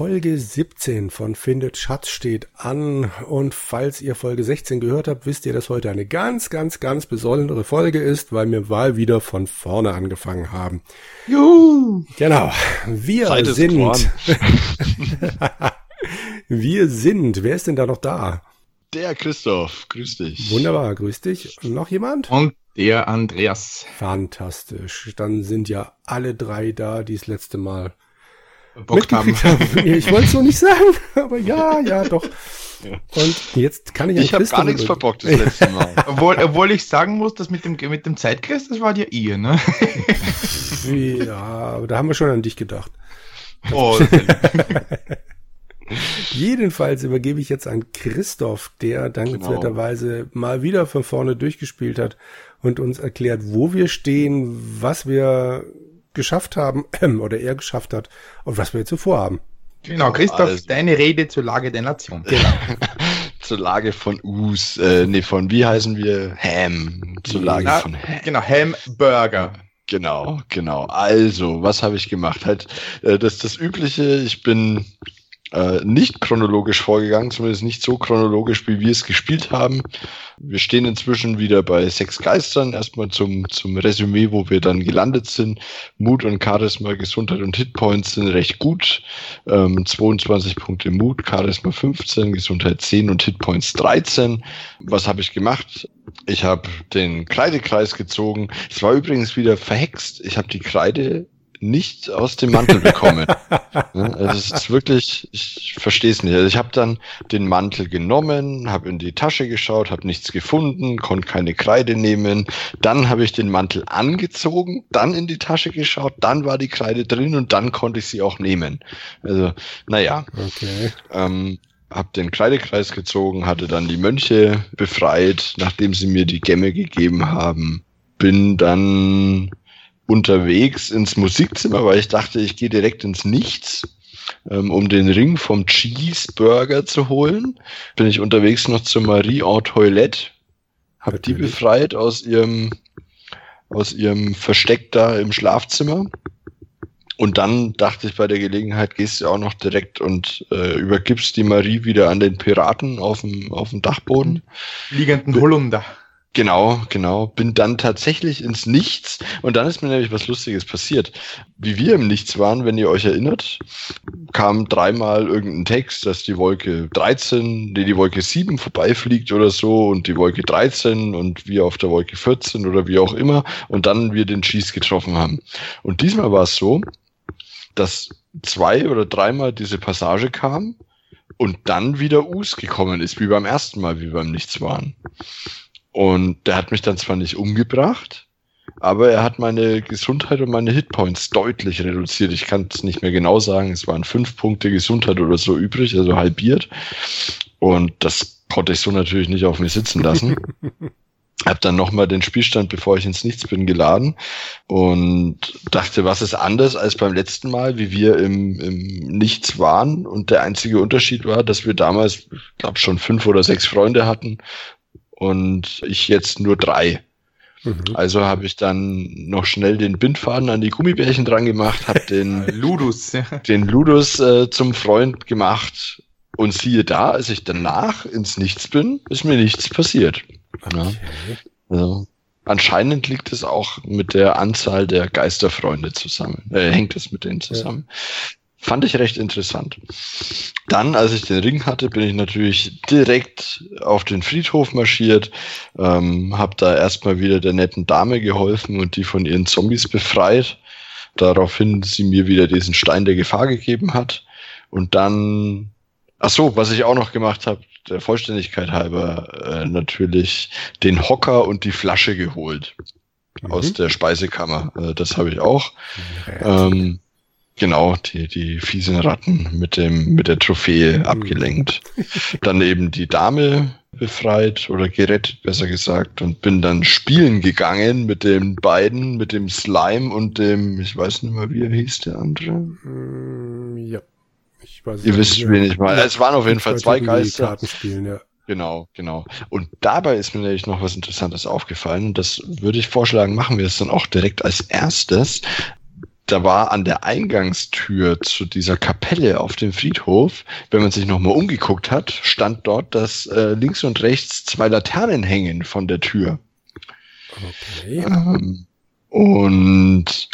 Folge 17 von Findet Schatz steht an und falls ihr Folge 16 gehört habt, wisst ihr, dass heute eine ganz, ganz, ganz besondere Folge ist, weil wir mal wieder von vorne angefangen haben. Juhu! Genau. Wir Zeit sind. wir sind. Wer ist denn da noch da? Der Christoph. Grüß dich. Wunderbar. Grüß dich. Noch jemand? Und der Andreas. Fantastisch. Dann sind ja alle drei da, die das letzte Mal Bock haben. Ich wollte es so nicht sagen, aber ja, ja, doch. Und jetzt kann ich Ich habe gar nichts verbockt das letzte Mal. obwohl, obwohl ich sagen muss, dass mit dem, mit dem Zeitgeist, das war ja ihr, ne? ja, aber da haben wir schon an dich gedacht. Oh, Jedenfalls übergebe ich jetzt an Christoph, der dankenswerterweise genau. mal wieder von vorne durchgespielt hat und uns erklärt, wo wir stehen, was wir geschafft haben oder er geschafft hat und was wir jetzt so vorhaben. Genau, Christoph, also, deine Rede zur Lage der Nation. Genau. zur Lage von Us, äh, nee, von wie heißen wir? Ham. Zur Lage Na, von Ham. Genau, Hamburger. Genau, genau. Also, was habe ich gemacht? Halt, äh, das ist das Übliche. Ich bin äh, nicht chronologisch vorgegangen, zumindest nicht so chronologisch, wie wir es gespielt haben. Wir stehen inzwischen wieder bei sechs Geistern. Erstmal zum, zum Resümee, wo wir dann gelandet sind. Mut und Charisma, Gesundheit und Hitpoints sind recht gut. Ähm, 22 Punkte Mut, Charisma 15, Gesundheit 10 und Hitpoints 13. Was habe ich gemacht? Ich habe den Kreidekreis gezogen. Es war übrigens wieder verhext. Ich habe die Kreide nicht aus dem Mantel bekommen. also es ist wirklich, ich verstehe es nicht. Also ich habe dann den Mantel genommen, habe in die Tasche geschaut, habe nichts gefunden, konnte keine Kreide nehmen. Dann habe ich den Mantel angezogen, dann in die Tasche geschaut, dann war die Kreide drin und dann konnte ich sie auch nehmen. Also, naja. Okay. Ähm, hab den Kreidekreis gezogen, hatte dann die Mönche befreit, nachdem sie mir die Gemme gegeben haben. Bin dann unterwegs ins Musikzimmer, weil ich dachte, ich gehe direkt ins Nichts, ähm, um den Ring vom Cheeseburger zu holen. Bin ich unterwegs noch zur Marie en Toilette, habe die befreit aus ihrem aus ihrem Versteck da im Schlafzimmer. Und dann dachte ich bei der Gelegenheit, gehst du auch noch direkt und äh, übergibst die Marie wieder an den Piraten auf dem, auf dem Dachboden. Liegenden Holunder. Genau, genau. Bin dann tatsächlich ins Nichts und dann ist mir nämlich was Lustiges passiert. Wie wir im Nichts waren, wenn ihr euch erinnert, kam dreimal irgendein Text, dass die Wolke 13, nee, die Wolke 7 vorbeifliegt oder so und die Wolke 13 und wir auf der Wolke 14 oder wie auch immer und dann wir den Schieß getroffen haben. Und diesmal war es so, dass zwei oder dreimal diese Passage kam und dann wieder Us gekommen ist, wie beim ersten Mal, wie wir im Nichts waren. Und der hat mich dann zwar nicht umgebracht, aber er hat meine Gesundheit und meine Hitpoints deutlich reduziert. Ich kann es nicht mehr genau sagen. Es waren fünf Punkte Gesundheit oder so übrig, also halbiert. Und das konnte ich so natürlich nicht auf mir sitzen lassen. Hab dann nochmal den Spielstand, bevor ich ins Nichts bin, geladen und dachte, was ist anders als beim letzten Mal, wie wir im, im Nichts waren. Und der einzige Unterschied war, dass wir damals, ich glaube, schon fünf oder sechs Freunde hatten und ich jetzt nur drei. Mhm. Also habe ich dann noch schnell den Bindfaden an die Gummibärchen dran gemacht, habe den Ludus, den Ludus äh, zum Freund gemacht und siehe da, als ich danach ins Nichts bin, ist mir nichts passiert. Okay. Ja. Also, anscheinend liegt es auch mit der Anzahl der Geisterfreunde zusammen, äh, hängt es mit denen zusammen. Ja. Fand ich recht interessant. Dann, als ich den Ring hatte, bin ich natürlich direkt auf den Friedhof marschiert, ähm, habe da erstmal wieder der netten Dame geholfen und die von ihren Zombies befreit. Daraufhin sie mir wieder diesen Stein der Gefahr gegeben hat. Und dann, ach so, was ich auch noch gemacht habe, der Vollständigkeit halber, äh, natürlich den Hocker und die Flasche geholt mhm. aus der Speisekammer. Äh, das habe ich auch. Ähm, Genau, die, die fiesen Ratten mit dem, mit der Trophäe mhm. abgelenkt. Dann eben die Dame befreit oder gerettet, besser gesagt, und bin dann spielen gegangen mit den beiden, mit dem Slime und dem, ich weiß nicht mehr, wie er hieß, der andere. Mm, ja. Ich weiß Ihr wisst, wen ich meine. Es waren auf jeden Fall zwei Geister. Kartenspielen, ja. Genau, genau. Und dabei ist mir nämlich noch was Interessantes aufgefallen. Und das würde ich vorschlagen, machen wir es dann auch direkt als erstes da war an der Eingangstür zu dieser Kapelle auf dem Friedhof, wenn man sich nochmal umgeguckt hat, stand dort, dass äh, links und rechts zwei Laternen hängen von der Tür. Okay. Ähm, und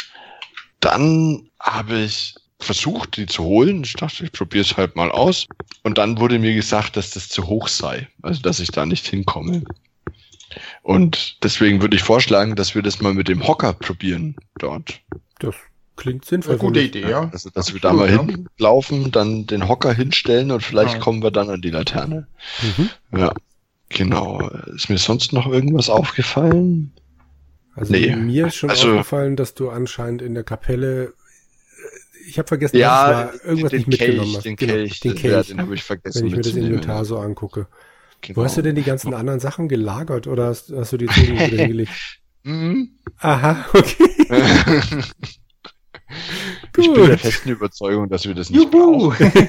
dann habe ich versucht, die zu holen. Ich dachte, ich probiere es halt mal aus. Und dann wurde mir gesagt, dass das zu hoch sei. Also, dass ich da nicht hinkomme. Und deswegen würde ich vorschlagen, dass wir das mal mit dem Hocker probieren dort. Das klingt sinnvoll. Eine gute. Idee, ja. Also, dass wir da mal ja. hinlaufen, dann den Hocker hinstellen und vielleicht Ja. kommen wir dann an die Laterne. Mhm. Ja, genau. Ist mir sonst noch irgendwas aufgefallen? Also Nee. mir ist schon Also- aufgefallen, dass du anscheinend in der Kapelle, äh, ich habe vergessen, Ja, war, irgendwas den nicht mitgenommen Kelch, hast. den Genau, Kelch, den Kelch. Ja, den habe ich vergessen wenn ich mir das Inventar so angucke. Genau. Wo hast du denn die ganzen anderen Sachen gelagert oder hast, hast du die irgendwo wieder hingelegt? Mhm. Aha, okay. ich bin der Gut. festen Überzeugung, dass wir das nicht Juhu! brauchen.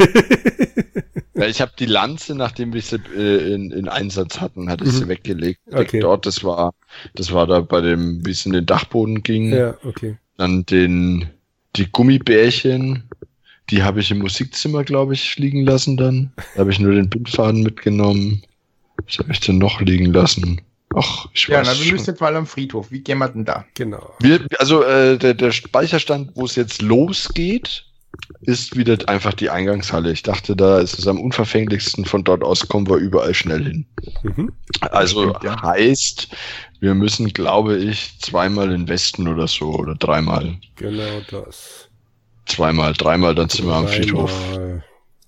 Ja, ich habe die Lanze, nachdem wir sie äh, in, in Einsatz hatten, hatte ich sie Mhm. weggelegt. Okay. Dort, das war, das war da bei dem, wie es in den Dachboden ging. Ja, okay. Dann den, die Gummibärchen, die habe ich im Musikzimmer, glaube ich, liegen lassen dann. Da habe ich nur den Bindfaden mitgenommen. Was habe ich denn noch liegen lassen? Ach, ich Ja, weiß na, wir schon. müssen jetzt mal am Friedhof. Wie gehen wir denn da? Genau. Wir, also äh, der, der Speicherstand, wo es jetzt losgeht, ist wieder einfach die Eingangshalle. Ich dachte, da ist es am unverfänglichsten. Von dort aus kommen wir überall schnell hin. Mhm. Also Stimmt, ja. heißt, wir müssen, glaube ich, zweimal in Westen oder so oder dreimal. Genau das. Zweimal, dreimal, dann sind wir am Friedhof. Dreimal.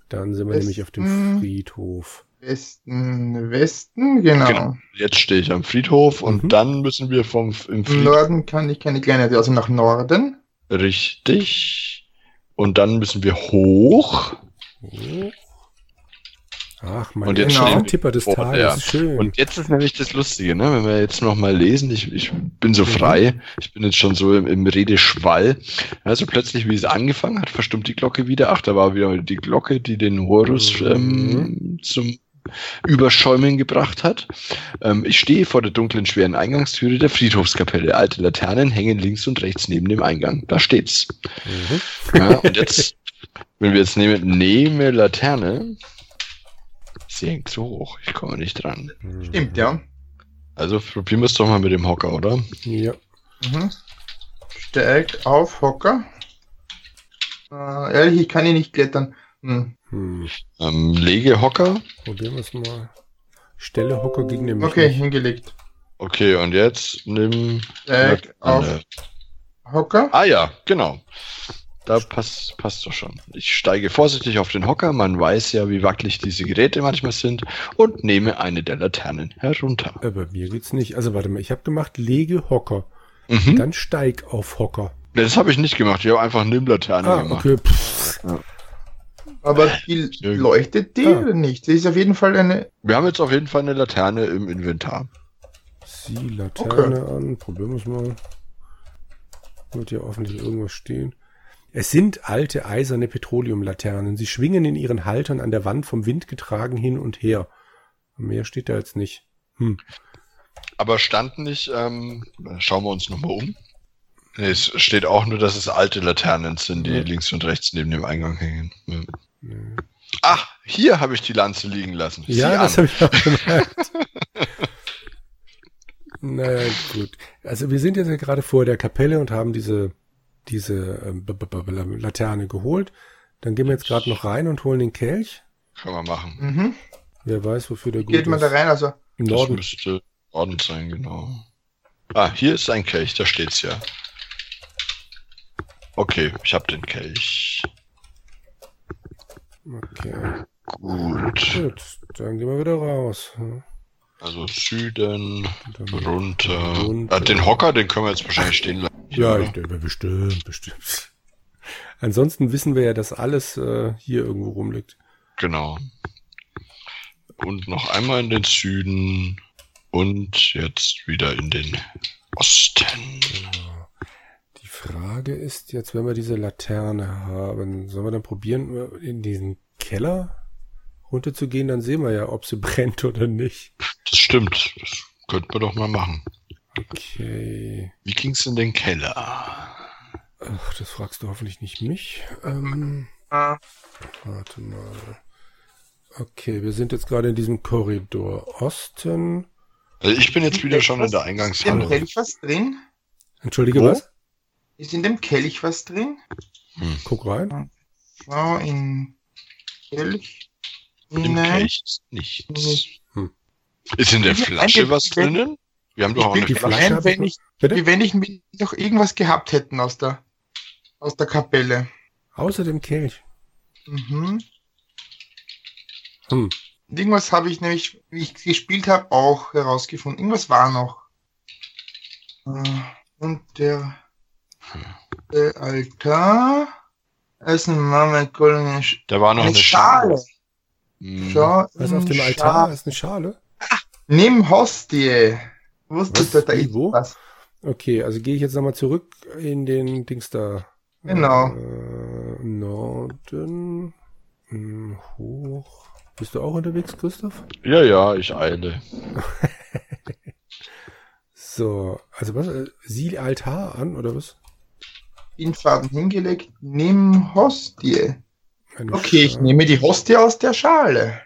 Dann sind wir Westen. nämlich auf dem Friedhof. Westen, Westen, genau. Genau. Jetzt stehe ich am Friedhof und Mhm. dann müssen wir vom im Friedhof Norden kann ich keine kleine, also nach Norden. richtig. Und dann müssen wir hoch. Oh. Ach, mein Und jetzt Genau. Tipper des Tages. der- Schön. Und jetzt ist nämlich das Lustige, ne? wenn wir jetzt nochmal lesen, ich, ich bin so Mhm. frei, ich bin jetzt schon so im, im Redeschwall. Also plötzlich, wie es angefangen hat, verstummt die Glocke wieder. Ach, da war wieder die Glocke, die den Horus Mhm. ähm, zum Überschäumen gebracht hat. Ähm, ich stehe vor der dunklen, schweren Eingangstüre der Friedhofskapelle. Alte Laternen hängen links und rechts neben dem Eingang. Da steht's. Mhm. Ja, und jetzt, wenn wir jetzt nehmen, nehme Laterne, sie hängt so hoch, ich komme nicht dran. Stimmt, ja. Also probieren wir es doch mal mit dem Hocker, oder? Ja. Mhm. Steigt auf, Hocker. Äh, ehrlich, ich kann hier nicht klettern. Hm. Hm. Ähm, lege Hocker. Probieren wir es mal. Stelle Hocker gegen den Okay, hingelegt. Okay, und jetzt nimm. Steigt auf Laterne. Hocker. Ah ja, genau. Da passt, passt doch schon. Ich steige vorsichtig auf den Hocker. Man weiß ja, wie wackelig diese Geräte manchmal sind. Und nehme eine der Laternen herunter. Äh, bei mir geht's nicht. Also warte mal, ich habe gemacht, lege Hocker. Mhm. Dann steig auf Hocker. Das habe ich nicht gemacht. Ich habe einfach Nimm-Laterne Ah, gemacht. okay. Pff. Aber die Ja. leuchtet die oder nicht? Das ist auf jeden Fall eine. Wir haben jetzt auf jeden Fall eine Laterne im Inventar. Sieh Laterne an. Probieren wir es mal. Wird hier offensichtlich irgendwas stehen. Es sind alte eiserne Petroleumlaternen. Sie schwingen in ihren Haltern an der Wand vom Wind getragen hin und her. Mehr steht da jetzt nicht. Hm. Aber stand nicht, ähm, schauen wir uns nochmal um. Nee, es steht auch nur, dass es alte Laternen sind, die Ja. links und rechts neben dem Eingang hängen. Ja. Ach, hier habe ich die Lanze liegen lassen. Sieh Ja, das an. habe ich auch gemerkt. naja, gut. Also wir sind jetzt ja gerade vor der Kapelle und haben diese, diese b- Laterne geholt. Dann gehen wir jetzt gerade noch rein und holen den Kelch. Kann man machen. Mhm. Wer weiß, wofür der gut Geht man ist. da rein? Also, Im Das Norden. müsste Orden sein, genau. Ah, hier ist ein Kelch, da steht's ja. Okay, ich habe den Kelch. Okay. Gut. Gut, dann gehen wir wieder raus. Also Süden, Dann- runter. Runter. Ah, den Hocker, den können wir jetzt wahrscheinlich stehen lassen. Ja, oder? ich denke, bestimmt, bestimmt. Ansonsten wissen wir ja, dass alles äh, hier irgendwo rumliegt. Genau. Und noch einmal in den Süden und jetzt wieder in den Osten. Die Frage ist jetzt, wenn wir diese Laterne haben, sollen wir dann probieren, in diesen Keller runterzugehen? Dann sehen wir ja, ob sie brennt oder nicht. Das stimmt. Das könnten wir doch mal machen. Okay. Wie ging's in den Keller? Ach, das fragst du hoffentlich nicht mich. Ähm, Ah, warte mal. Okay, wir sind jetzt gerade in diesem Korridor Osten. Also ich bin jetzt wieder schon in der Ist Eingangshalle. Kelch was drin? Entschuldige, Wo? was? Ist in dem Kelch was drin? Guck rein. Schau in Kelch. Im hinein. Kelch ist nichts. Nicht. Hm. Ist in der Flasche was drinnen? Wir haben doch auch eine die Flasche. Ein, wenn ich, Bitte? wie wenn ich noch irgendwas gehabt hätten aus der, aus der Kapelle. Außer dem Kelch. Mhm. Hm. Irgendwas habe ich nämlich, wie ich gespielt habe, auch herausgefunden. Irgendwas war noch. Äh, Und der Altar. Da ist ein Mama goldene Sch Da war noch eine eine Schale. Schale. Hm. Schau Was auf dem Altar Schale. ist eine Schale? Nimm Hostie. Wusstest Was? du, da ist wo? was. Okay, also gehe ich jetzt nochmal zurück in den Dings da. Genau. Äh, Norden. Hm, hoch. Bist du auch unterwegs, Christoph? Ja, ja, ich eile. So, also was? äh, Sieh Altar an, oder was? Den Faden hingelegt. Nimm Hostie. Eine Okay, ich Schale. nehme die Hostie aus der Schale.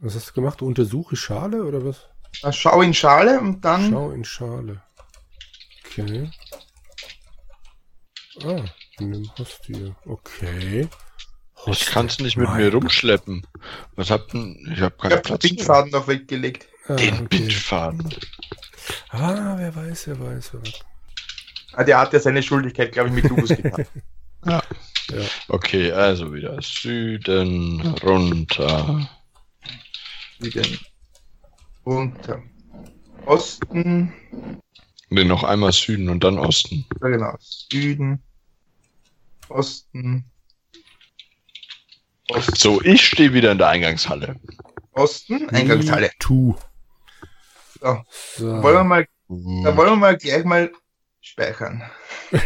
Was hast du gemacht? Untersuche Schale oder was? Na, Schau in Schale und dann. Schau in Schale. Okay. Ah, nimm Hostie. Okay. Ich kann es nicht mit Mein mir rumschleppen. Was habt denn? Ich habe Ich keinen habe den Platz. mehr. Bindfaden noch weggelegt. Ah, Den okay. Bindfaden. Ah, wer weiß, wer weiß, wer weiß. Ah, der hat ja seine Schuldigkeit, glaube ich, mit Lubus getan. Ja. Okay, also wieder Süden runter. Wieder runter. Osten. Ne, noch einmal Süden und dann Osten. Ja, genau. Süden. Osten. Osten. So, ich stehe wieder in der Eingangshalle. Osten. Eingangshalle. Tu. So. So. Wollen wir mal, da wollen wir mal gleich mal speichern.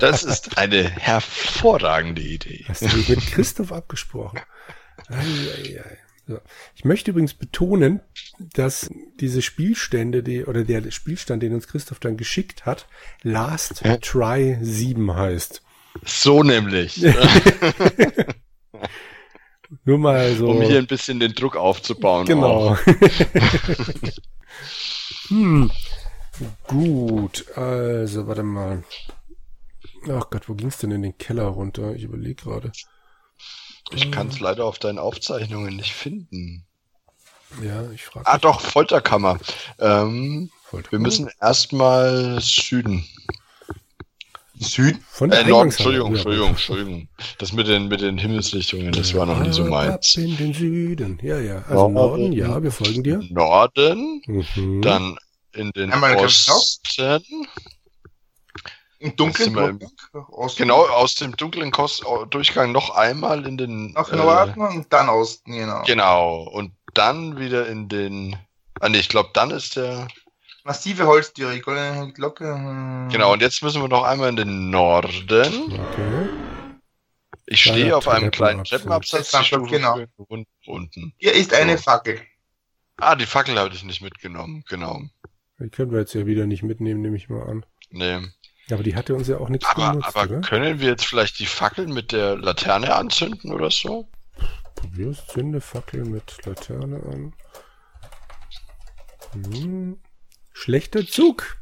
Das ist eine hervorragende Idee. Hast du mit Christoph abgesprochen? Ei, ei, ei. So. Ich möchte übrigens betonen, dass diese Spielstände, die, oder der Spielstand, den uns Christoph dann geschickt hat, Last Hä? Try 7 heißt. So nämlich. Nur mal so. Um hier ein bisschen den Druck aufzubauen. Genau. Auch. hm. Gut, also warte mal. Ach Gott, wo ging's denn in den Keller runter? Ich überlege gerade. Ich kann es leider auf deinen Aufzeichnungen nicht finden. Ja, ich frage. Ah, doch, Folterkammer. Ähm, wir müssen erstmal Süden. Süden. von der Äh, Norden. Entschuldigung, Ja. Entschuldigung, Entschuldigung. Das mit den, mit den Himmelsrichtungen, das war noch nie so Ab meins. in den Süden. Ja, ja. Also Norden, äh, ja, wir folgen dir. Norden, Mhm. dann in den Einmal Osten. Im dunklen Durchgang. Osten. Genau, aus dem dunklen Kost Durchgang noch einmal in den. Nach äh, Norden und dann Osten, genau. Genau. Und dann wieder in den. Ah, nee, ich glaube, dann ist der. Massive Holztüre, goldene Glocke. hm. Genau, und jetzt müssen wir noch einmal in den Norden. Okay. Ich stehe auf einem kleinen Treppenabsatz. Treppenabsatz. Genau. unten. Hier ist eine So. Fackel. Ah, die Fackel habe ich nicht mitgenommen. Genau. Die können wir jetzt ja wieder nicht mitnehmen, nehme ich mal an. Nee. Aber die hatte uns ja auch nichts Aber, genutzt, aber oder? können wir jetzt vielleicht die Fackel mit der Laterne anzünden oder so? Probier's, zünde Fackel mit Laterne an. Hm. Schlechter Zug.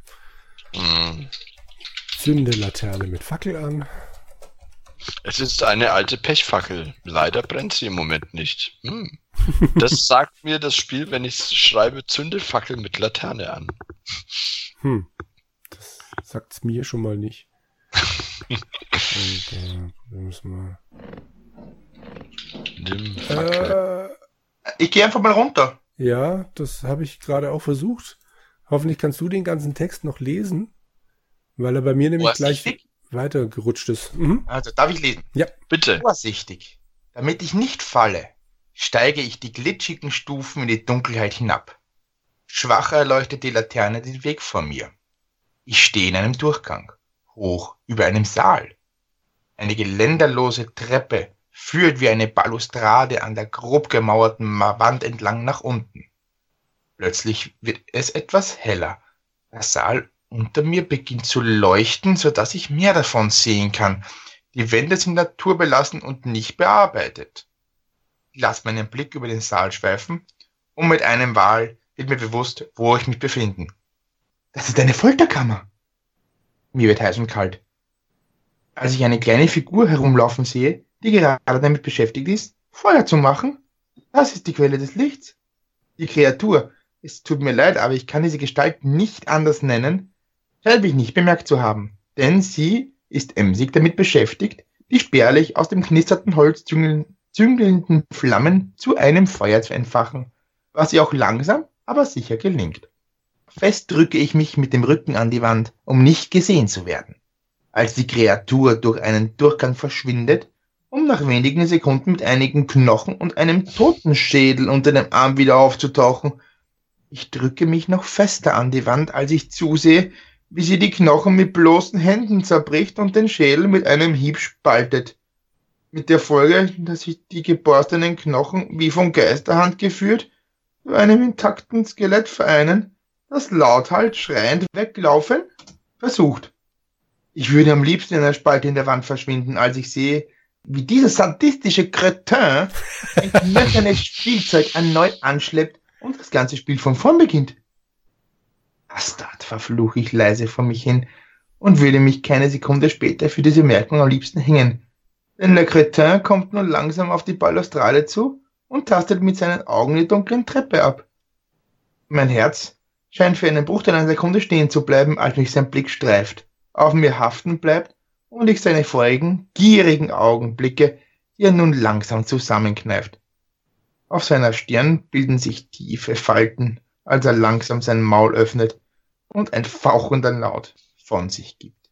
Hm. Zünde Laterne mit Fackel an. Es ist eine alte Pechfackel. Leider brennt sie im Moment nicht. Hm. Das sagt mir das Spiel, wenn ich schreibe, zünde Fackel mit Laterne an. Hm. Das sagt's mir schon mal nicht. Und, äh, wir müssen mal. Nimm Fackel. Äh, Ich gehe einfach mal runter. ja, das habe ich gerade auch versucht. Hoffentlich kannst du den ganzen Text noch lesen, weil er bei mir nämlich gleich weitergerutscht ist. Mhm. Also, darf ich lesen? Bitte. Vorsichtig. Damit ich nicht falle, steige ich die glitschigen Stufen in die Dunkelheit hinab. Schwach erleuchtet die Laterne den Weg vor mir. Ich stehe in einem Durchgang, hoch über einem Saal. Eine geländerlose Treppe führt wie eine Balustrade an der grob gemauerten Ma- Wand entlang nach unten. Plötzlich wird es etwas heller. Der Saal Unter mir beginnt zu leuchten, so dass ich mehr davon sehen kann. Die Wände sind naturbelassen und nicht bearbeitet. Ich lasse meinen Blick über den Saal schweifen und mit einem Wahl wird mir bewusst, wo ich mich befinde. Das ist eine Folterkammer. Mir wird heiß und kalt. Als ich eine kleine Figur herumlaufen sehe, die gerade damit beschäftigt ist, Feuer zu machen, das ist die Quelle des Lichts. Die Kreatur, es tut mir leid, aber ich kann diese Gestalt nicht anders nennen, scheint mich nicht bemerkt zu haben, denn sie ist emsig damit beschäftigt, die spärlich aus dem knisternden Holz züngelnden Flammen zu einem Feuer zu entfachen, was ihr auch langsam, aber sicher gelingt. Fest drücke ich mich mit dem Rücken an die Wand, um nicht gesehen zu werden. Als die Kreatur durch einen Durchgang verschwindet, um nach wenigen Sekunden mit einigen Knochen und einem Totenschädel unter dem Arm wieder aufzutauchen. Ich drücke mich noch fester an die Wand, als ich zusehe, wie sie die Knochen mit bloßen Händen zerbricht und den Schädel mit einem Hieb spaltet. Mit der Folge, dass sich die geborstenen Knochen wie von Geisterhand geführt zu einem intakten Skelett vereinen, das lauthals schreiend weglaufen versucht. Ich würde am liebsten in einer Spalte in der Wand verschwinden, als ich sehe, wie dieser sadistische Cretin ein knöchernes Spielzeug erneut anschleppt und das ganze Spiel von vorn beginnt. Bastard, verfluche ich leise vor mich hin und würde mich keine Sekunde später für diese Merkung am liebsten hängen. Denn der Cretin kommt nun langsam auf die Balustrade zu und tastet mit seinen Augen die dunklen Treppe ab. Mein Herz scheint für einen Bruchteil einer Sekunde stehen zu bleiben, als mich sein Blick streift, auf mir haften bleibt und ich seine vorigen, gierigen Augen blicke, die er nun langsam zusammenkneift. Auf seiner Stirn bilden sich tiefe Falten, als er langsam sein Maul öffnet und ein fauchender Laut von sich gibt.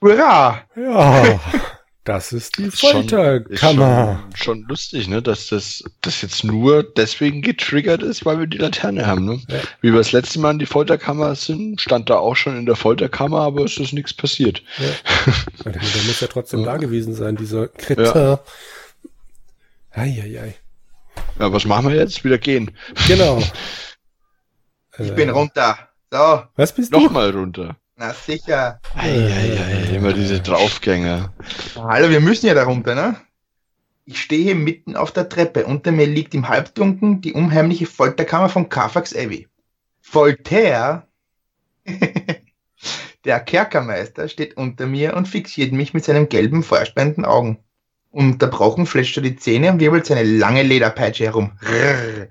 Hurra! Ja, das ist die Folterkammer. Schon, schon, lustig, ne, dass das, das jetzt nur deswegen getriggert ist, weil wir die Laterne haben, ne? Ja. Wie wir das letzte Mal in die Folterkammer sind, stand da auch schon in der Folterkammer, aber es ist nichts passiert. Ja. Der muss ja trotzdem ja. da gewesen sein, dieser Kritter. Ja. Eieiei. Ja, was machen wir jetzt? Wieder gehen. Genau. Ich bin runter. So. Was bist du? Nochmal runter. Na sicher. Eieiei, immer diese Draufgänger. Hallo, wir müssen ja da runter, ne? Ich stehe mitten auf der Treppe. Unter mir liegt im Halbdunkeln die unheimliche Folterkammer von Carfax Abbey. Voltaire, der Kerkermeister, steht unter mir und fixiert mich mit seinen gelben, feuerspendenden Augen. Unterbrochen fletscht er die Zähne und wirbelt seine lange Lederpeitsche herum. Rrr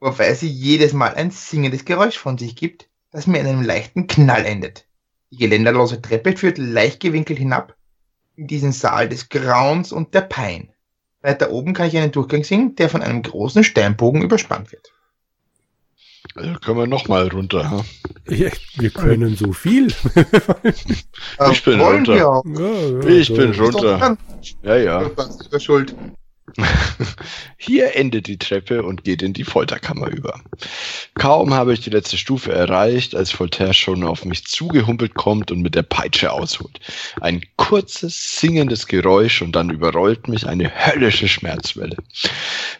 wobei sie jedes Mal ein singendes Geräusch von sich gibt, das mit einem leichten Knall endet. Die geländerlose Treppe führt leicht gewinkelt hinab in diesen Saal des Grauens und der Pein. Weiter oben kann ich einen Durchgang sehen, der von einem großen Steinbogen überspannt wird. Also können wir nochmal runter. Hm? Ja, wir können so viel. ich bin runter. Ja, ja, ich bin runter. Ja, ja. Das ist schuld. Hier endet die Treppe und geht in die Folterkammer über. Kaum habe ich die letzte Stufe erreicht, als Voltaire schon auf mich zugehumpelt kommt und mit der Peitsche ausholt. Ein kurzes, singendes Geräusch und dann überrollt mich eine höllische Schmerzwelle.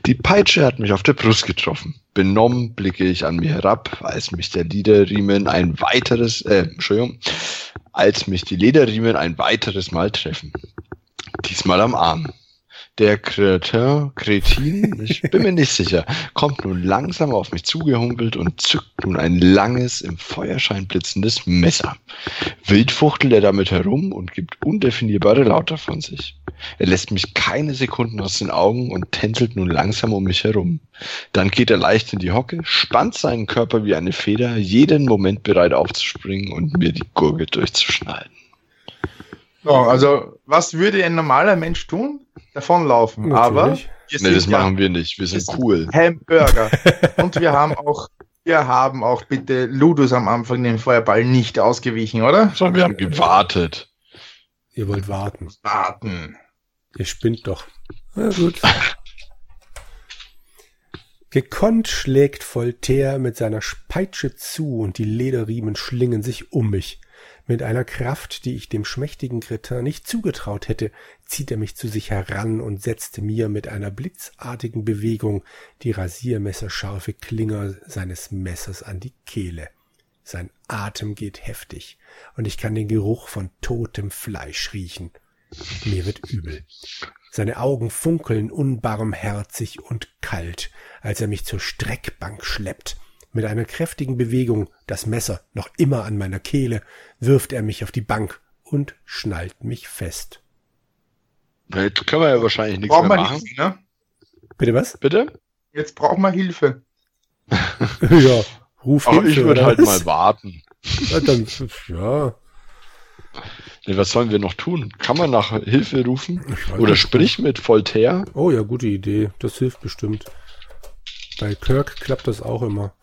Die Peitsche hat mich auf der Brust getroffen. Benommen blicke ich an mir herab, als mich der Lederriemen ein weiteres, äh, Entschuldigung, als mich die Lederriemen ein weiteres Mal treffen. Diesmal am Arm. Der Kretin, Kretin, ich bin mir nicht sicher, kommt nun langsam auf mich zugehumpelt und zückt nun ein langes, im Feuerschein blitzendes Messer. Wild fuchtelt er damit herum und gibt undefinierbare Lauter von sich. Er lässt mich keine Sekunden aus den Augen und tänzelt nun langsam um mich herum. Dann geht er leicht in die Hocke, spannt seinen Körper wie eine Feder, jeden Moment bereit aufzuspringen und mir die Gurke durchzuschneiden. So, also, was würde ein normaler Mensch tun? Davonlaufen. Natürlich. Aber nee, das machen wir nicht. Wir sind cool. Hamburger. Und wir haben auch, wir haben auch bitte Ludus am Anfang den Feuerball nicht ausgewichen, oder? Sondern wir haben gewartet. Ihr wollt warten. Warten. Ihr spinnt doch. Na gut. Gekonnt schlägt Voltaire mit seiner Peitsche zu und die Lederriemen schlingen sich um mich. Mit einer Kraft, die ich dem schmächtigen Cretin nicht zugetraut hätte, zieht er mich zu sich heran und setzte mir mit einer blitzartigen Bewegung die rasiermesserscharfe Klinge seines Messers an die Kehle. Sein Atem geht heftig und ich kann den Geruch von totem Fleisch riechen. Mir wird übel. Seine Augen funkeln unbarmherzig und kalt, als er mich zur Streckbank schleppt. Mit einer kräftigen Bewegung, das Messer noch immer an meiner Kehle, wirft er mich auf die Bank und schnallt mich fest. Jetzt können wir ja wahrscheinlich nichts Brauchen mehr wir machen. Hilfe, ne? Bitte was? Bitte? Jetzt brauchen wir Hilfe. ja, ruf Aber Hilfe, ich würde halt mal warten. Ja, dann, ja. Nee, was sollen wir noch tun? Kann man nach Hilfe rufen? Oder nicht. sprich mit Voltaire? Oh ja, gute Idee. Das hilft bestimmt. Bei Kirk klappt das auch immer.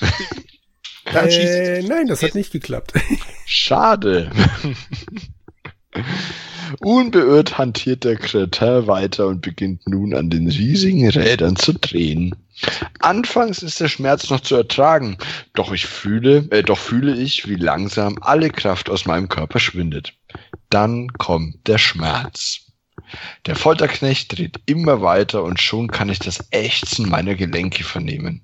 Äh, nein, das hat nicht geklappt. Schade. Unbeirrt hantiert der Kretin weiter und beginnt nun an den riesigen Rädern zu drehen. Anfangs ist der Schmerz noch zu ertragen, doch ich fühle, äh, doch fühle ich, wie langsam alle Kraft aus meinem Körper schwindet. Dann kommt der Schmerz. Der Folterknecht dreht immer weiter und schon kann ich das Ächzen meiner Gelenke vernehmen.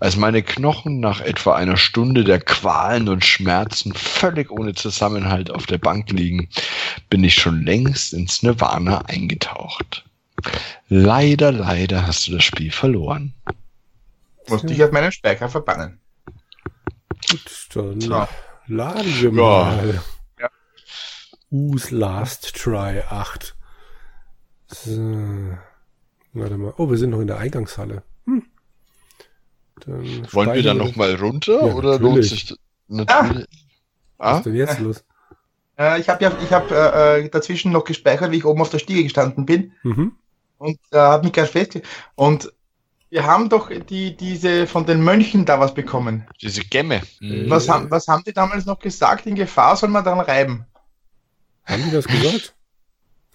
Als meine Knochen nach etwa einer Stunde der Qualen und Schmerzen völlig ohne Zusammenhalt auf der Bank liegen, bin ich schon längst ins Nirvana eingetaucht. Leider, leider hast du das Spiel verloren. musste ich auf meinen Speicher verbannen. Gut, dann So. laden wir Ja. mal. Ja. Who's Last Try 8. So. Warte mal. Oh, wir sind noch in der Eingangshalle. Hm. Dann Wollen wir dann speichern nochmal runter Ja, oder lohnt sich das? Natürlich. Was Ah? ist denn jetzt los? Äh, ich habe ja, ich habe äh, äh, dazwischen noch gespeichert, wie ich oben auf der Stiege gestanden bin Mhm. und äh, habe mich ganz fest und wir haben doch die diese von den Mönchen da was bekommen. Diese Gemme. Mhm. Was haben was haben die damals noch gesagt? In Gefahr soll man daran reiben. Haben die das gesagt?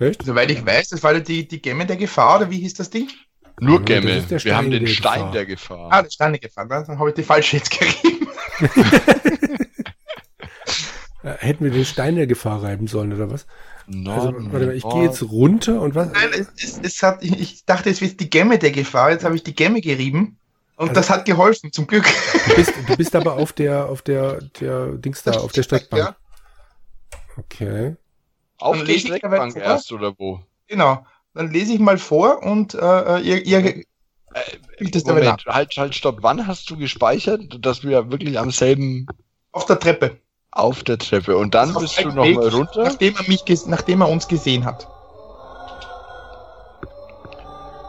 Echt? Soweit ich weiß, das war die die Gemme der Gefahr oder wie hieß das Ding? Nur Ja, Gemme. der Wir haben Stein den der Stein Gefahr. der Gefahr. Ah, das stand nicht Gefahr. ne? Dann habe ich die falsche jetzt gerieben. Äh, hätten wir den Stein der Gefahr reiben sollen, oder was? Also, Norden, warte mal, ich gehe jetzt runter und was? Nein, es, es, es hat, ich, ich dachte, es wird die Gemme der Gefahr. Jetzt habe ich die Gemme gerieben und Also- das hat geholfen, zum Glück. Du bist, du bist aber auf der, auf der, der Dings da, auf der Streckbank. Ja, Okay. Auf Dann der lese ich dabei Streckbank erst oder wo? genau. Dann lese ich mal vor und äh, ihr, ihr Äh, spielt. Moment, halt, halt, stopp. Wann hast du gespeichert, dass wir wirklich am selben Auf der Treppe. auf der Treppe und dann Auf bist du einem noch Weg, mal runter? Nachdem er, mich nachdem er uns gesehen hat.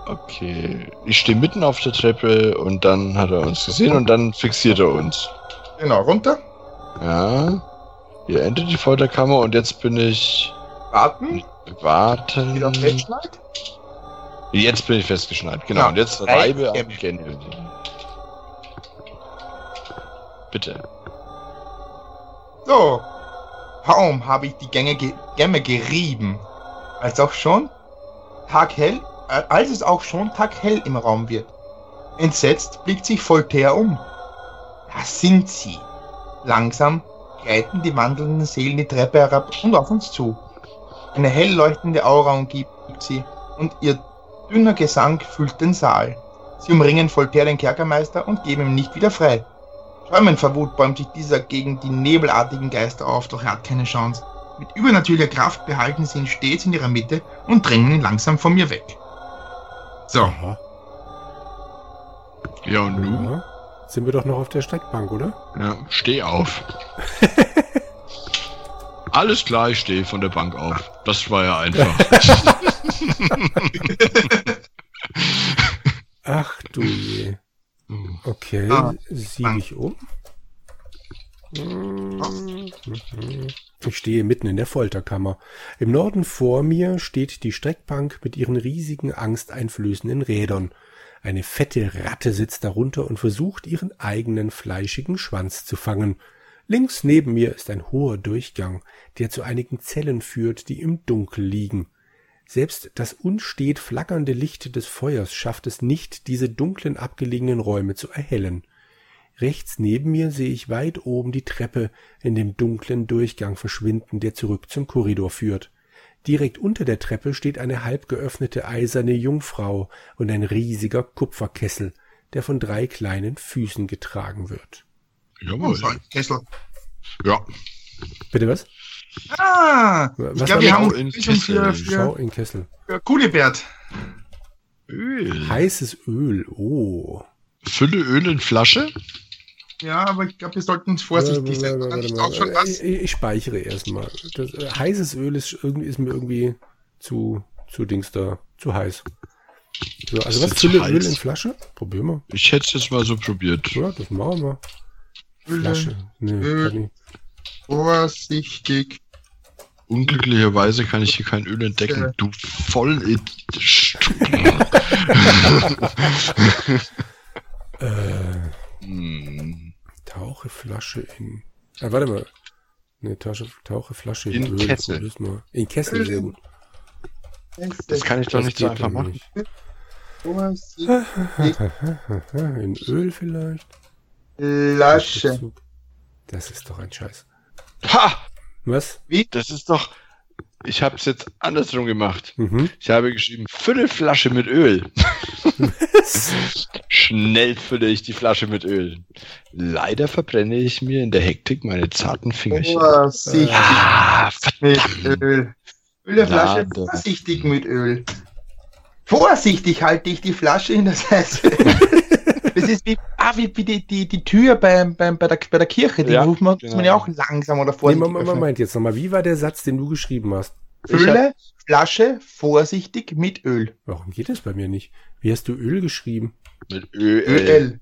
Okay. Ich stehe mitten auf der Treppe und dann hat er uns gesehen und dann fixiert er uns. Genau, runter. Ja. Hier endet die Folterkammer und jetzt bin ich Warten. warten. Wieder festschneid. Jetzt bin ich festgeschnallt. Genau. Ja, und jetzt reibe am. Gänge. Bitte. So. Kaum habe ich die Gänge ge Gemme gerieben, als auch schon taghell, äh, als es auch schon taghell im Raum wird. Entsetzt blickt sich Voltaire um. Da sind sie. Langsam gleiten die wandelnden Seelen die Treppe herab und auf uns zu. Eine hell leuchtende Aura umgibt sie und ihr dünner Gesang füllt den Saal. Sie umringen Voltaire den Kerkermeister und geben ihm nicht wieder frei. Schäumend vor Wut bäumt sich dieser gegen die nebelartigen Geister auf, doch er hat keine Chance. Mit übernatürlicher Kraft behalten sie ihn stets in ihrer Mitte und drängen ihn langsam von mir weg. So, Aha. Ja, und nun? Ja. Sind wir doch noch auf der Streckbank, oder? Ja, steh auf. Alles klar, ich stehe von der Bank auf. Das war ja einfach. Ach du je. Okay, Ah, siege ich um. Ich stehe mitten in der Folterkammer. Im Norden vor mir steht die Streckbank mit ihren riesigen, angsteinflößenden Rädern. Eine fette Ratte sitzt darunter und versucht, ihren eigenen fleischigen Schwanz zu fangen. Links neben mir ist ein hoher Durchgang, der zu einigen Zellen führt, die im Dunkel liegen. Selbst das unstet flackernde Licht des Feuers schafft es nicht, diese dunklen abgelegenen Räume zu erhellen. Rechts neben mir sehe ich weit oben die Treppe in dem dunklen Durchgang verschwinden, der zurück zum Korridor führt. Direkt unter der Treppe steht eine halb geöffnete eiserne Jungfrau und ein riesiger Kupferkessel, der von drei kleinen Füßen getragen wird. Jawohl. Oh, Kessel. Ja. Bitte was? Ah, Was ich glaube, wir haben in für, Kessel. Schau für, in Kessel. für Kulibert. Öl. Heißes Öl. Oh. Fülle Öl in Flasche? Ja, aber ich glaube, wir sollten vorsichtig sein. Warte, Kann warte, ich? Ich, ich speichere erstmal. Äh, heißes Öl ist, irgendwie, ist mir irgendwie zu, zu Dings da, zu heiß. So, also Ist was Fülle heiß? Öl in Flasche? Probieren wir. Ich hätte es jetzt mal so probiert. Ja, das machen wir. Flasche. Nee, Öl. kann. Vorsichtig. Unglücklicherweise kann ich hier kein Öl entdecken. Ja. Du voll Äh, Hm. tauche Flasche in. Ah, warte mal. Nee, tauche, tauche Flasche in, In Öl. Kessel. In Kessel, sehr gut. Das kann ich doch Das nicht so einfach machen. nicht. Vorsichtig. In Öl vielleicht? Flasche. Das ist doch ein Scheiß. Ha! Was? Das ist doch. Ich habe es jetzt andersrum gemacht. Mhm. Ich habe geschrieben, fülle Flasche mit Öl. Schnell fülle ich die Flasche mit Öl. Leider verbrenne ich mir in der Hektik meine zarten Fingerchen. Vorsichtig Ah, mit. Öl. Fülle Flasche vorsichtig mit Öl. Vorsichtig halte ich die Flasche in das heiße Das ist wie, ah, wie, wie die, die, die Tür beim, beim, bei, der, bei der Kirche. Die Ja, muss, man, muss genau. man ja auch langsam oder Nee, vorsichtig Moment, öffnen. Moment, jetzt nochmal. Wie war der Satz, den du geschrieben hast? Fülle Flasche vorsichtig mit Öl. Warum geht das bei mir nicht? Wie hast du Öl geschrieben? Mit Öl. Öl.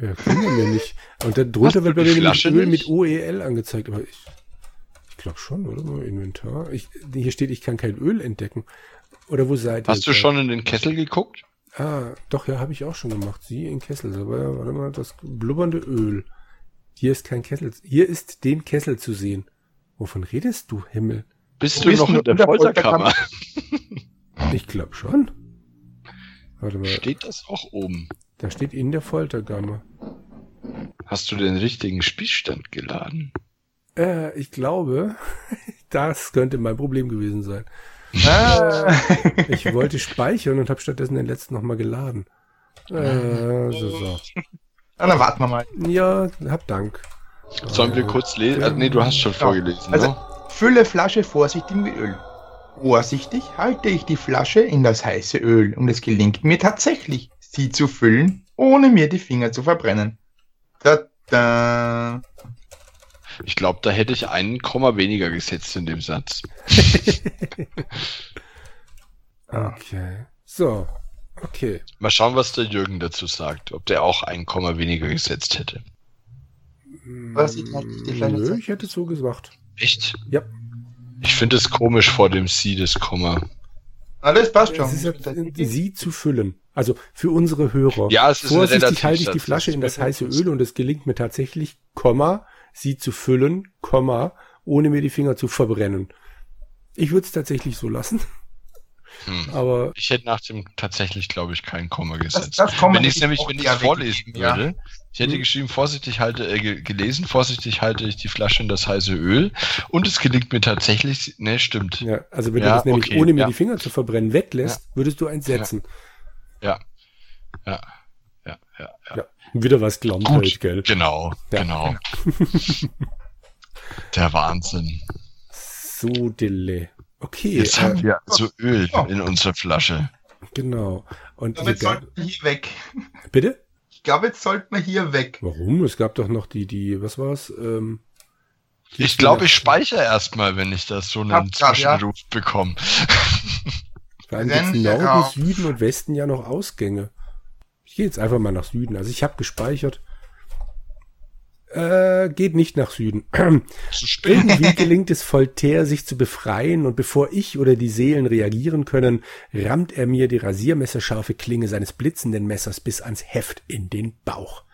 Ja, können wir mir nicht. Und da drunter wird bei mir nämlich Öl nicht? mit OEL angezeigt. Aber ich, ich glaube schon, oder? Inventar. Ich, hier steht, ich kann kein Öl entdecken. Oder wo seid ihr? Hast du schon in den Kessel geguckt? Ah, doch, ja, habe ich auch schon gemacht. Sie in Kessel. Aber ja, warte mal, das blubbernde Öl. Hier ist kein Kessel. Hier ist den Kessel zu sehen. Wovon redest du, Himmel? Bist du bist noch du in der der Folterkammer? Ich glaube schon. Warte mal, Steht das auch oben? da steht in der Folterkammer. Hast du den richtigen Spielstand geladen? Äh, ich glaube, das könnte mein Problem gewesen sein. Ah. Ich wollte speichern und habe stattdessen den letzten nochmal geladen. Äh, so, so. Ah, dann warten wir mal. Ja, hab Dank. Sollen wir kurz lesen? Ah, nee, du hast schon vorgelesen. Also- ne? Fülle Flasche vorsichtig mit Öl. Vorsichtig halte ich die Flasche in das heiße Öl und es gelingt mir tatsächlich, sie zu füllen, ohne mir die Finger zu verbrennen. Da, da. Ich glaube, da hätte ich einen Komma weniger gesetzt in dem Satz. Okay. So. Okay. Mal schauen, was der Jürgen dazu sagt. Ob der auch ein Komma weniger gesetzt hätte. Was, ich Flasche Nö, ich hätte so gesagt. Echt? Ja. Ich finde es komisch vor dem Sie des Komma. Das passt schon. Es ist sie zu füllen. Also für unsere Hörer. Ja, es ist Vorsichtig halte ich die Flasche das in das heiße Öl und es gelingt mir tatsächlich, Komma, sie zu füllen, Komma, ohne mir die Finger zu verbrennen. Ich würde es tatsächlich so lassen, Hm. aber Ich hätte nach dem tatsächlich, glaube ich, kein Komma gesetzt. das Komma wenn ich es nämlich, wenn ich eher es vorlesen ja. würde, ich hätte Hm. geschrieben, vorsichtig halte, äh, ge- gelesen, vorsichtig halte ich die Flasche in das heiße Öl und es gelingt mir tatsächlich, ne, stimmt. ja, also wenn Ja, du das nämlich okay, ohne mir ja. die Finger zu verbrennen weglässt, würdest du eins setzen. Ja. Ja. Ja, ja, ja. Wieder was gelernt heute, gell? Genau, Ja. genau. Der Wahnsinn. So dille. Okay, Jetzt äh, haben wir so Öl Ja. in unserer Flasche. genau. Und Aber jetzt sogar- sollten wir hier weg. bitte? Ich glaube, jetzt sollten wir hier weg. Warum? Es gab doch noch die, die, was war's? Ähm, Ich glaube, ich speichere erstmal, wenn ich das so einen grad, ja. Zwischenruf bekomme. Vor allem Norden. Süden und Westen ja noch Ausgänge. Ich gehe jetzt einfach mal nach Süden. Also ich habe gespeichert. Äh, geht nicht nach Süden. Irgendwie gelingt es Voltaire, sich zu befreien, und bevor ich oder die Seelen reagieren können, rammt er mir die rasiermesserscharfe Klinge seines blitzenden Messers bis ans Heft in den Bauch.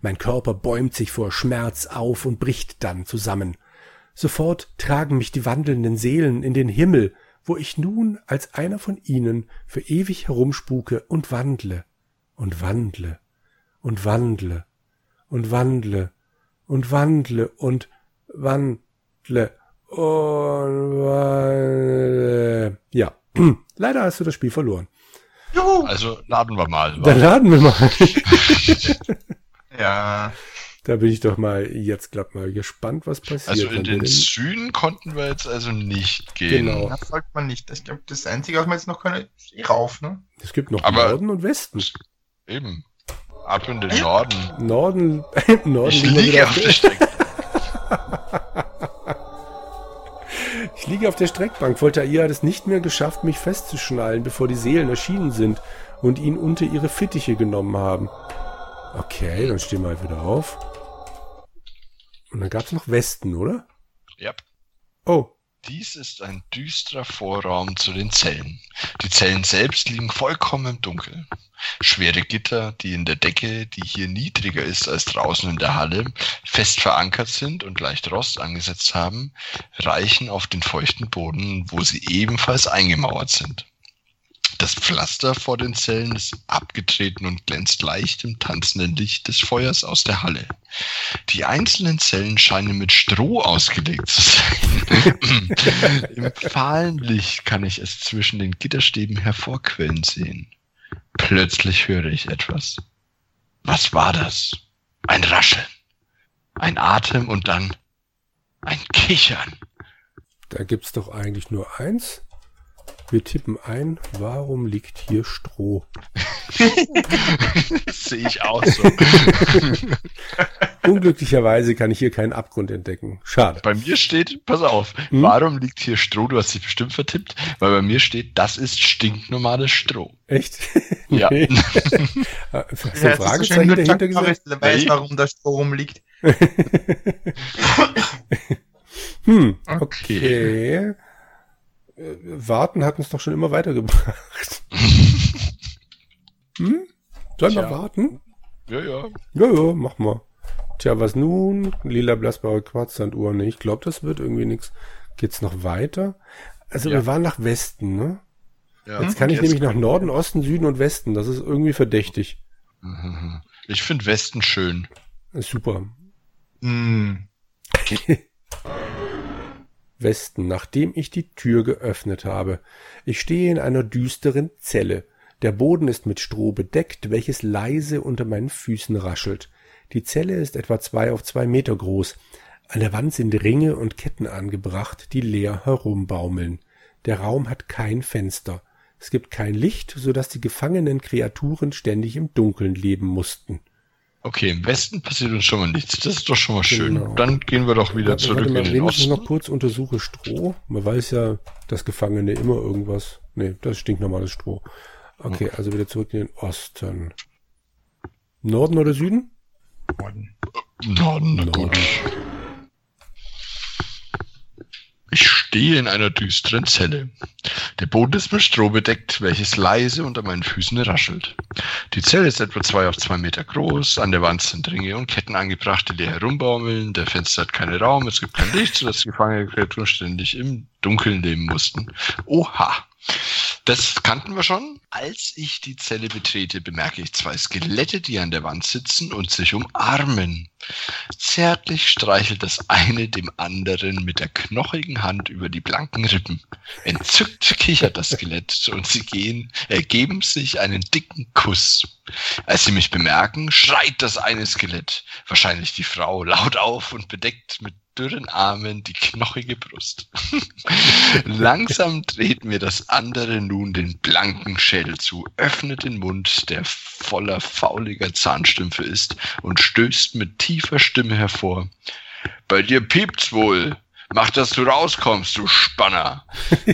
Mein Körper bäumt sich vor Schmerz auf und bricht dann zusammen. Sofort tragen mich die wandelnden Seelen in den Himmel, wo ich nun als einer von ihnen für ewig herumspuke und wandle und wandle und wandle und wandle und wandle und wandle und wandle. Ja, leider hast du das Spiel verloren. Juhu. Also laden wir mal. Dann laden wir mal. Ja. Da bin ich doch mal jetzt glatt mal gespannt, was passiert. Also in den Süden konnten wir jetzt also nicht gehen. Genau. Das sollte man nicht. Ich glaube, das Einzige, was man jetzt noch können, ist eh rauf, ne? Es gibt noch Aber- Norden und Westen. Eben. Ab in den Norden. Norden, Norden Ich liege auf der Strecke. Ich liege auf der Streckbank. Voltaire hat es nicht mehr geschafft, mich festzuschnallen, bevor die Seelen erschienen sind und ihn unter ihre Fittiche genommen haben. Okay, dann stehen wir halt wieder auf. Und dann gab es noch Westen, oder? Ja. Oh, Dies ist ein düsterer Vorraum zu den Zellen. Die Zellen selbst liegen vollkommen im Dunkeln. Schwere Gitter, die in der Decke, die hier niedriger ist als draußen in der Halle, fest verankert sind und leicht Rost angesetzt haben, reichen auf den feuchten Boden, wo sie ebenfalls eingemauert sind. Das Pflaster vor den Zellen ist abgetreten und glänzt leicht im tanzenden Licht des Feuers aus der Halle. Die einzelnen Zellen scheinen mit Stroh ausgelegt zu sein. Im fahlen Licht kann ich es zwischen den Gitterstäben hervorquellen sehen. Plötzlich höre ich etwas. Was war das? Ein Rascheln, ein Atem und dann ein Kichern. da gibt's doch eigentlich nur eins. Wir tippen ein, warum liegt hier Stroh? Das sehe ich auch so. Unglücklicherweise kann ich hier keinen Abgrund entdecken. Schade. Bei mir steht, pass auf, Hm? warum liegt hier Stroh? Du hast dich bestimmt vertippt, weil bei mir steht, das ist stinknormales Stroh. Echt? Ja. Nee. Hast du ein Ja, so Fragezeichen dahinter Norris gesetzt? weiß, warum da Stroh rumliegt. Hm, okay. Äh, Warten hat uns doch schon immer weitergebracht. Hm? Sollen wir warten? Ja, ja. Ja, ja, mach mal. Tja, was nun? Lila blasblaue Quarzsanduhr. Ne, ich glaube, das wird irgendwie nichts. Geht's noch weiter? Also Ja. wir waren nach Westen, ne? ja. Jetzt kann ich Jetzt nämlich nach Norden, Osten, Süden und Westen. Das ist irgendwie verdächtig. Ich finde Westen schön. Super. Hm. Westen, nachdem ich die Tür geöffnet habe. Ich stehe in einer düsteren Zelle. Der Boden ist mit Stroh bedeckt, welches leise unter meinen Füßen raschelt. Die Zelle ist etwa zwei auf zwei Meter groß. An der Wand sind Ringe und Ketten angebracht, die leer herumbaumeln. Der Raum hat kein Fenster. Es gibt kein Licht, so dass die gefangenen Kreaturen ständig im Dunkeln leben mussten. Okay, im Westen passiert uns schon mal nichts. Das ist doch schon mal schön. Genau. Dann gehen wir doch wieder Warte, zurück warte mal, in den Osten. noch kurz untersuche Stroh. Man weiß ja, dass Gefangene immer irgendwas. Nee, das stinkt normales Stroh. Okay, also wieder zurück in den Osten. Norden oder Süden? Norden, na Norden. gut. Ich stehe in einer düsteren Zelle. Der Boden ist mit Stroh bedeckt, welches leise unter meinen Füßen raschelt. Die Zelle ist etwa zwei auf zwei Meter groß. An der Wand sind Ringe und Ketten angebracht, die leer herumbaumeln. Der Fenster hat keinen Raum, es gibt kein Licht, sodass gefangene Kreaturen ständig im Dunkeln leben mussten. Oha! Das kannten wir schon. Als ich die Zelle betrete, bemerke ich zwei Skelette, die an der Wand sitzen und sich umarmen. Zärtlich streichelt das eine dem anderen mit der knochigen Hand über die blanken Rippen. Entzückt kichert das Skelett und sie gehen, ergeben sich einen dicken Kuss. Als sie mich bemerken, schreit das eine Skelett, wahrscheinlich die Frau, laut auf und bedeckt mit dürren Armen die knochige Brust. Langsam dreht mir das andere nun den blanken Schädel zu, öffnet den Mund, der voller fauliger Zahnstümpfe ist, und stößt mit tiefer Stimme hervor. Bei dir piept's wohl. Mach, dass du rauskommst, du Spanner.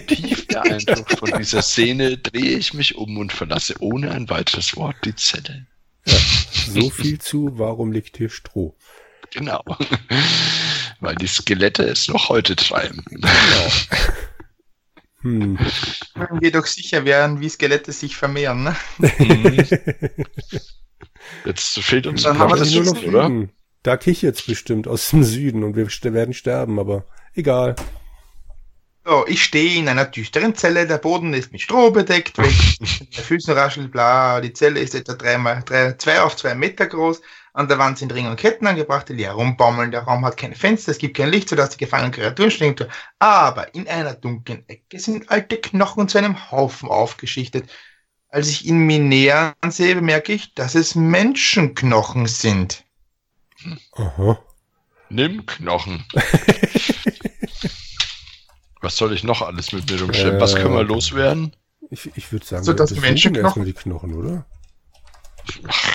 Tief beeindruckt von dieser Szene drehe ich mich um und verlasse ohne ein weiteres Wort die Zelle. So viel zu, warum liegt hier Stroh? Genau. Weil die Skelette es noch heute treiben. Hm. Können wir doch sicher werden, wie Skelette sich vermehren, ne? Jetzt fehlt uns Dann haben wir das nur noch oder? Süden. Da kichert's bestimmt aus dem Süden und wir werden sterben, aber egal. So, ich stehe in einer düsteren Zelle, der Boden ist mit Stroh bedeckt, mit Füßen raschelt, bla, die Zelle ist etwa drei mal, drei, zwei auf zwei Meter groß, an der Wand sind Ringe und Ketten angebracht, die leer rumbaumeln, der Raum hat keine Fenster, es gibt kein Licht, sodass die gefangenen Kreaturen stehen. Aber in einer dunklen Ecke sind alte Knochen zu einem Haufen aufgeschichtet. Als ich ihn mir näher ansehe, bemerke ich, dass es Menschenknochen sind. Aha. Nimm Knochen. Was soll ich noch alles mit mir rumschleppen? Was können wir Äh, loswerden? Ich, ich würde sagen, So, wir das untersuchen Menschenknochen? erstmal die Knochen, oder?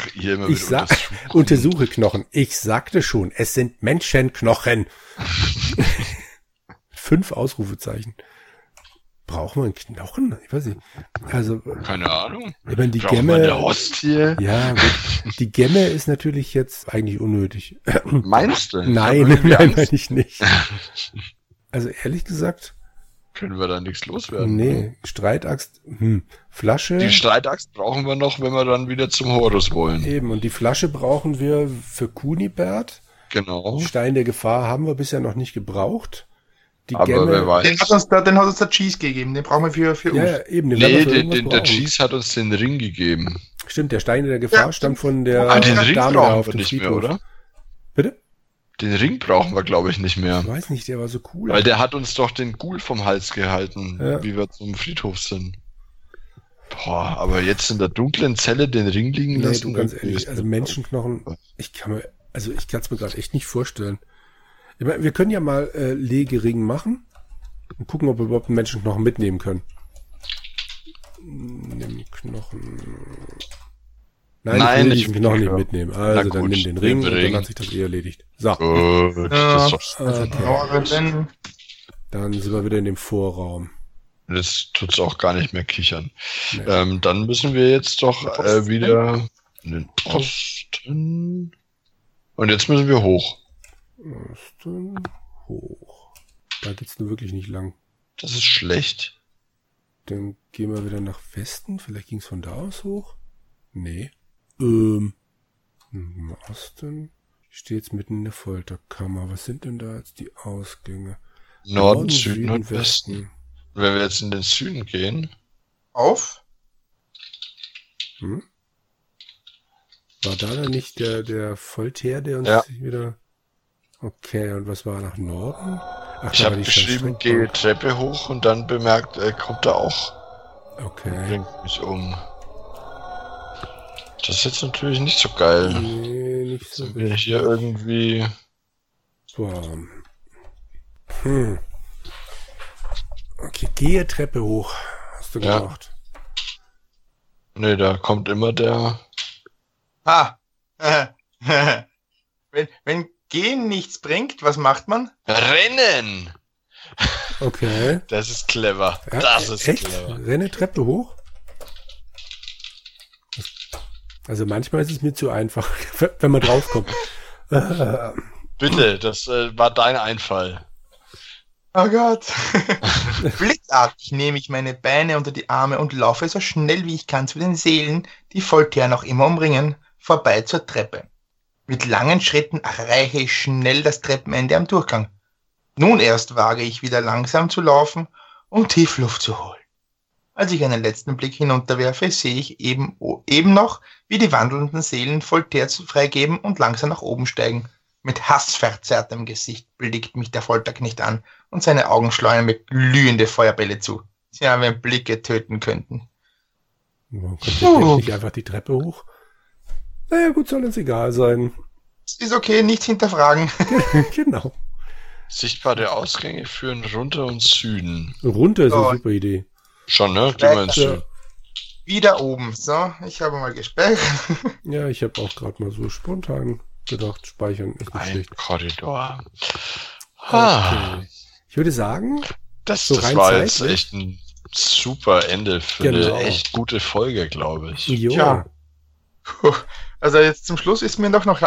Ach, ihr immer Ich wieder untersuche Knochen. Ich sagte schon, es sind Menschenknochen. Fünf Ausrufezeichen. Wir einen Knochen? Ich weiß nicht. Also, Keine Ahnung. ich meine, die Brauchen wir eine Gemme. Hostie? Ja, die Gemme ist natürlich jetzt eigentlich unnötig. Meinst du? Nein, nein, meine ich nicht. Also ehrlich gesagt, Können wir da nichts loswerden? nee, Streitaxt, hm, Flasche. Die Streitaxt brauchen wir noch, wenn wir dann wieder zum Horus wollen. Eben, und die Flasche brauchen wir für Kunibert. Genau. Stein der Gefahr haben wir bisher noch nicht gebraucht. Die Aber Gemme, wer weiß. Den hat uns der, den hat uns der Cheese gegeben. Den brauchen wir für, für Ja, uns. ja, eben, den Nee, den, den, der. Cheese hat uns den Ring gegeben. Stimmt, der Stein der Gefahr Ja, stammt von der Ah, den Ring Dame da brauchen auf dem nicht mehr, Friedhof. oder? Bitte? Den Ring brauchen wir, glaube ich, nicht mehr. Ich weiß nicht, der war so cool. Weil der hat uns doch den Ghoul vom Hals gehalten, Ja. wie wir zum Friedhof sind. Boah, aber jetzt in der dunklen Zelle den Ring liegen nee, lassen. du ganz ehrlich, also Menschenknochen, ich kann mir, also ich kann es mir gerade echt nicht vorstellen. Ich meine, wir können ja mal äh, Legering machen und gucken, ob wir überhaupt einen Menschenknochen mitnehmen können. Nimm Knochen. Nein, Nein, ich will ich diesen will Knochen nicht mitnehmen. Also dann gut, nimm den Ring den und dann Ring. hat sich das eh erledigt. So, Gut, das, ist doch, okay. Dann sind wir wieder in dem Vorraum. das tut's auch gar nicht mehr kichern. Nee. Ähm, dann müssen wir jetzt doch äh, wieder in den Osten. Und jetzt müssen wir hoch. Osten, hoch. Da geht's nur wirklich nicht lang. Das ist schlecht. Dann gehen wir wieder nach Westen. Vielleicht ging's von da aus hoch? Nee. Ähm. Im Osten. Jetzt mitten in der Folterkammer. Was sind denn da jetzt die Ausgänge? Norden, Süden und Westen. Westen. Wenn wir jetzt in den Süden gehen, auf? Hm? War da dann nicht der, der Voltaire, der uns Ja. wieder... Okay, und was war nach Norden? Ach, ich da habe die geschrieben, gehe Treppe hoch und dann bemerkt, äh, kommt er auch. Okay. Bringt mich um. Das ist jetzt natürlich nicht so geil. Nee, nicht so richtig. hier irgendwie. Boah. Hm. Okay, gehe Treppe hoch. Hast du Ja. gemacht. Nee, da kommt immer der. Ah. wenn, wenn Gehen nichts bringt, was macht man? Rennen! Okay. Das ist clever. Ja, das ist echt? clever. Renne Treppe hoch? Also manchmal ist es mir zu einfach, wenn man draufkommt. Bitte, das äh, war dein Einfall. Oh Gott. Blitzartig nehme ich meine Beine unter die Arme und laufe so schnell wie ich kann zu den Seelen, die Voltaire noch immer umringen, vorbei zur Treppe. Mit langen Schritten erreiche ich schnell das Treppenende am Durchgang. Nun erst wage ich wieder langsam zu laufen, um tief Luft zu holen. Als ich einen letzten Blick hinunterwerfe, sehe ich eben, eben noch, wie die wandelnden Seelen Voltaire zu freigeben und langsam nach oben steigen. Mit hassverzerrtem Gesicht blickt mich der Folterknecht an und seine Augen schleudern mir glühende Feuerbälle zu. Sie haben wenn Blicke töten könnten. kommt der Deck nicht einfach die Treppe hoch? Naja, gut, soll uns egal sein. Es ist okay, nichts hinterfragen. genau. Sichtbare Ausgänge führen runter und Süden. Runter ist Oh. eine super Idee. Schon, ne? Geh mal ins Ja. Süden. Wieder oben. So, ich habe mal gespeichert. Ja, ich habe auch gerade mal so spontan gedacht, speichern ist nicht Ein schlecht. Korridor. Ah, Okay. Ich würde sagen, das, So das war jetzt zeitlich? echt ein super Ende für Genau. eine echt gute Folge, glaube ich. jo, Tja. Puh. Also jetzt zum Schluss ist mir doch noch äh,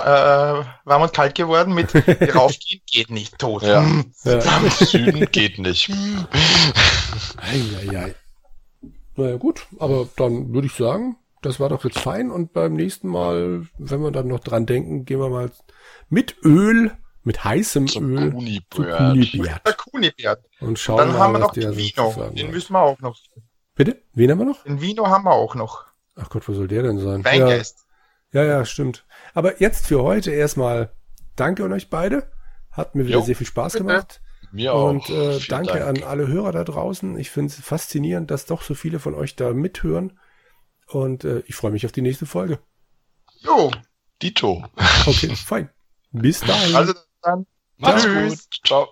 warm und kalt geworden mit raufgehen geht nicht tot. Ja. Ja. Süden geht nicht. Eieiei. Naja, gut, aber dann würde ich sagen, das war doch jetzt fein und beim nächsten Mal, wenn wir dann noch dran denken, gehen wir mal mit Öl, mit heißem Zum Öl zu Kunibert. Der Kunibert. und schauen Dann mal, haben wir noch den so Vino. zu sagen Den müssen wir auch noch. Bitte? Wen haben wir noch? Den Vino haben wir auch noch. Ach Gott, wo soll der denn sein? Ja, Weingeist. ja, ja, stimmt. Aber jetzt für heute erstmal danke an euch beide. Hat mir wieder Jo, sehr viel Spaß bitte. gemacht. Mir auch. Und äh, danke Dank. an alle Hörer da draußen. Ich finde es faszinierend, dass doch so viele von euch da mithören. Und äh, ich freue mich auf die nächste Folge. Jo, Dito. Okay, fein. Bis dahin. Also dann. Macht's Tschüss. gut. Ciao.